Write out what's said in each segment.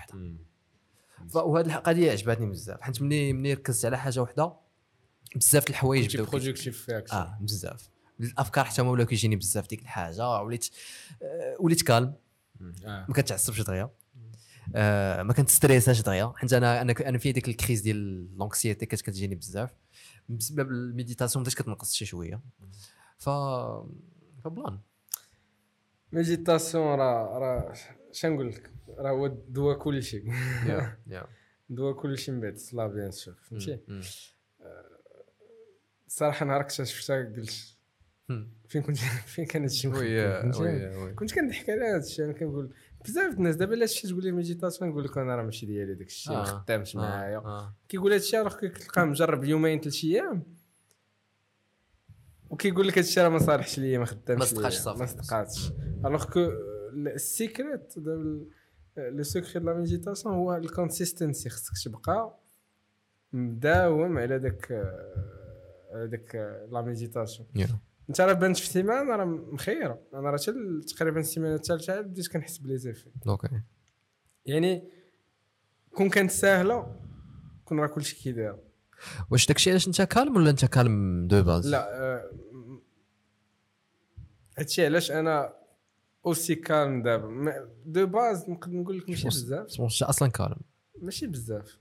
وحده وهذه القضية عجبتني بزاف. حيت ملي ملي ركزت على حاجة وحدة بزاف الحوايج بداو productif في اكشن آه بزاف. الأفكار حتى هما ولاو كيجيني بزاف ديك الحاجة وليت آه، وليت calme آه. ما كتعصبش دغيا. آه ما كنتستريساش دغيا. حيت أنا أنا أنا في ديك ال crise ديال l'anxiété كانت كتجيني بزاف. بسبب ال méditation بدات كتنقص شي شوية. ف ف plan. méditation راه راه شنقول لك راه هو دوا كل شيء يا يا دوا كل شيء من بعد الصلاه bien sûr فهمتي. الصراحه نهار اكتشفتها قلت مم. فين كنت فين كان هادشي oui كنت كنضحك على هذا الشيء أنا كنقول بزاف الناس دابا الا شي تقول لي méditation نقول لك أنا راه ماشي ديالي داك الشيء ما آه، خدامش آه، معايا آه. كيقول هذا الشيء راه كتلقاه مجرب يومين ثلاث أيام وكيقول لك هذا الشيء راه ما صالحش ليا ما خدامش ما صدقاش صافي. ما صدقاتش alors que ال secret le secret la méditation هو ال consistency خصك تبقى مداوم على داك على داك la méditation. انت راه بانت في سيمانه راه مخيره أنا راه تقريبا السيمانه الثالثه عاد بديت كنحس بلي les effets أوكي يعني كون كانت ساهلة كون راه كلشي كيداير واش داكشي علاش انت calme ولا انت calme de base؟ لا آه، هادشي علاش أنا aussi calme دابا. de base نقدر نقول لك ماشي بزاف. أصلا calme ماشي بزاف.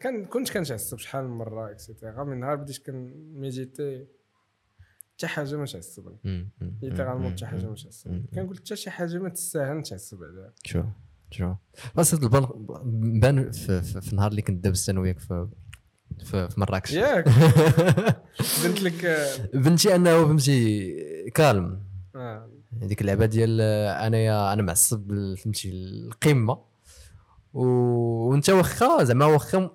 كان كنت كنتعصب شحال من مرة et cetera من نهار بديت كن méditer حتى حاجة ما تعصبني. littéralement حتى حاجة ما. تعصبني كنقول حتى شي حاجة ما تستاهل نتعصب عليها شو شو بس البان بان في, في, في النهار اللي كنت دابز أنا وياك في في, في مراكش. ياك. بنت لك بنتي أنه فهمتي كالم آه. هذيك اللعبة ديال آه، انايا أنا معصب فهمتي القمه و... وأنت واخا زعما واخا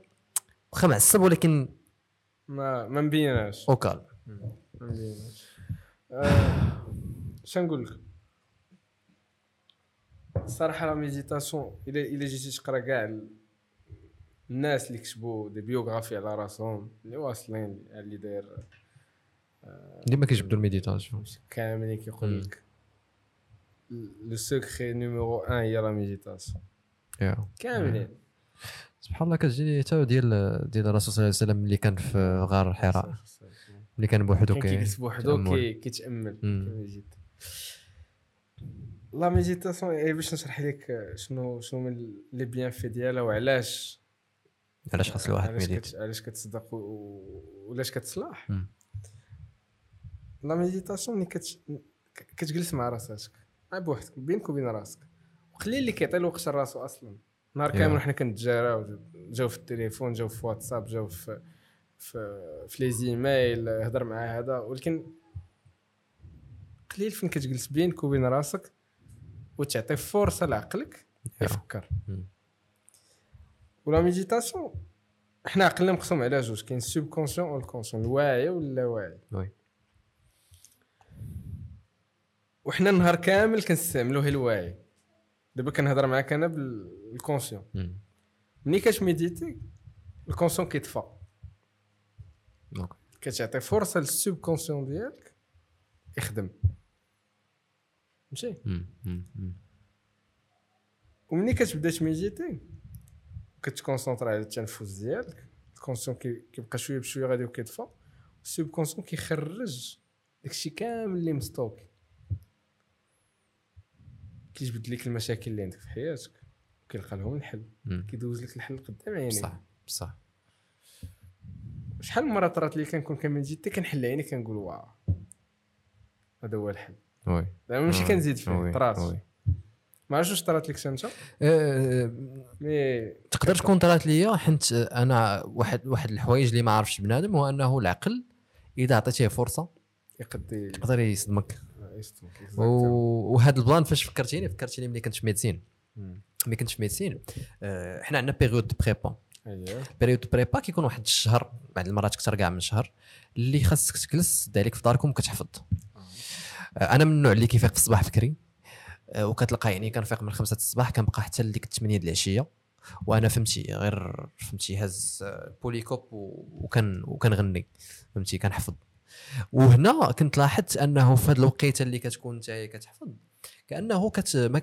واخا معصب ولكن ما ما مبيناش. أو كالم ما مبيناش. آه، شنقول لك؟ الصراحه la méditation إلا إلا جيتي تقرا كاع ال- الناس اللي كتبوا des biographies على راسهم اللي واصلين اللي داير ديما كيجبدوا ال méditation. كاملين كيقول. لك. le secret numéro 1 هي لا ميديتاسيون كاملين سبحان الله كتجيني حتى ديال ديال الرسول صلى الله عليه وسلم اللي كان في غار حراء اللي كان بوحدو كي كيجلس بوحدو كيتامل la méditation يعني باش نشرح لك شنو شنو من les bienfaits ديالها وعلاش علاش خاص الواحد médite علاش كتصدق وعلاش كتصلح مم. la méditation ملي كتجلس مع راسك بوحدك بينك وبين راسك وقليل اللي كيعطي الوقت لراسو أصلا نهار Yeah. كامل حنا كنتجاراو جاو في التليفون جاو في واتساب جاو في في في les emails هضر مع هذا ولكن قليل فين كتجلس بينك وبين راسك وتعطي فرصة لعقلك. يفكر مم. و la méditation حنا عقلنا مقسوم على جوج كاين ال subconscient وال conscient الواعي واللاواعي oui. وحنا النهار كامل كنستعملوه الواعي. دابا كنهضر معاك أنا بال conscient. ملي كت méditer ال conscient كيطفى. كتعطي فرصة لل subconscient ديالك يخدم. مم. ومني كتبدا ت méditer كت concentrer على التنفس ديالك. ال conscient كي- كيبقى شوية بشوية غادي وكيطفى. ال subconscient كيخرج داكشي كامل اللي م stocké. كيجبد لك المشاكل اللي عندك في حياتك وكيلقى لهم الحل. كيدوز لك الحل قدام عينيك بصح بصح شحال من مره طرات لي كنكون كن méditer كنحل عيني كنقول waouh هذا هو الحل وي زعما ماشي. كنزيد فيه. طرات. ما عرفتش واش طرات لك انت آه، mais تقدر تكون طرات ليا حيت أنا واحد واحد الحوايج اللي ما عرفش بنادم هو أنه العقل إذا عطيتيه فرصة يقدي يقدر يصدمك وهذا ال plan فاش فكرتيني فكرتيني ملي كنت في médecine. ملي كنت في médecine آه، حنا عندنا période prépa اييه période prépa كيكون واحد الشهر بعض المرات كثر كاع من شهر اللي خاصك تجلس دايرك في داركم كتحفظ آه، أنا من النوع اللي كيفيق في الصباح بكري آه، وكتلقى يعني كنفيق من خمسة الصباح كنبقى حتى لديك 8 د العشية. وأنا فهمتي غير فهمتي هز آه، polycopes وكان وكنغني فهمتي كنحفظ. وهنا كنت لاحظت أنه في هذه الوقيتة اللي كتكون انت كتحفظ كأنه كت ما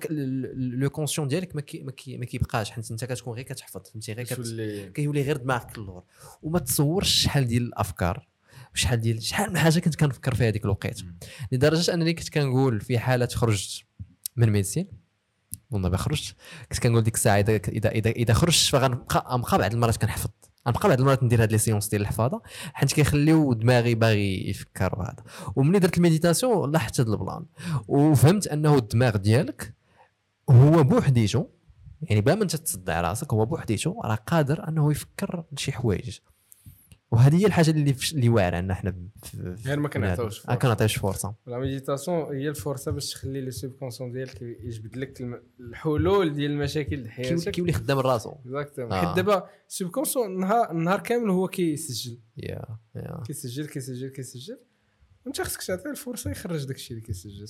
le conscient ديالك ما كي- ما كي- ما كيبقاش حيت أنت كتكون غير كتحفظ فهمتي؟ غير كيولي غير دماغك اللور. وما تصورش شحال ديال الأفكار وشحال ديال شحال من حاجة كنت كنفكر فيها هذيك الوقيتة. لدرجة أنني كنت كنقول في حالة خرجت من médecine bon دابا خرجت كنت كنقول ديك الساعة اذا اذا اذا, إذا خرجت فغنبقى غنبقى بعض المرات كنحفظ. غنبقى بعض المرات ندير هاد les séances ديال الحفاظة حيت كيخليو دماغي باغي يفكر وهذا وملي درت ال méditation لاحظت هذا ال plan وفهمت أنه الدماغ ديالك هو بوحديتو يعني بلا ما أنت تصدع راسك هو بوحديتو راه قادر أنه يفكر شي حوايج. وهذه هي الحاجة اللي فش- اللي واعرة عندنا حنا غير ما كنعطيوش هذا. آه، كنعطيوش فرصة. la méditation هي الفرصة باش تخلي le subconscient ديالك يجبد لك الم- الحلول ديال المشاكل حياتك. كيولي خدام راسو. exactement آه. حيت دابا ال subconscient النهار النهار كامل هو كيسجل. يا يا. كيسجل كيسجل كيسجل. وانت خصك تعطيه الفرصة يخرج داك الشيء اللي كيسجل.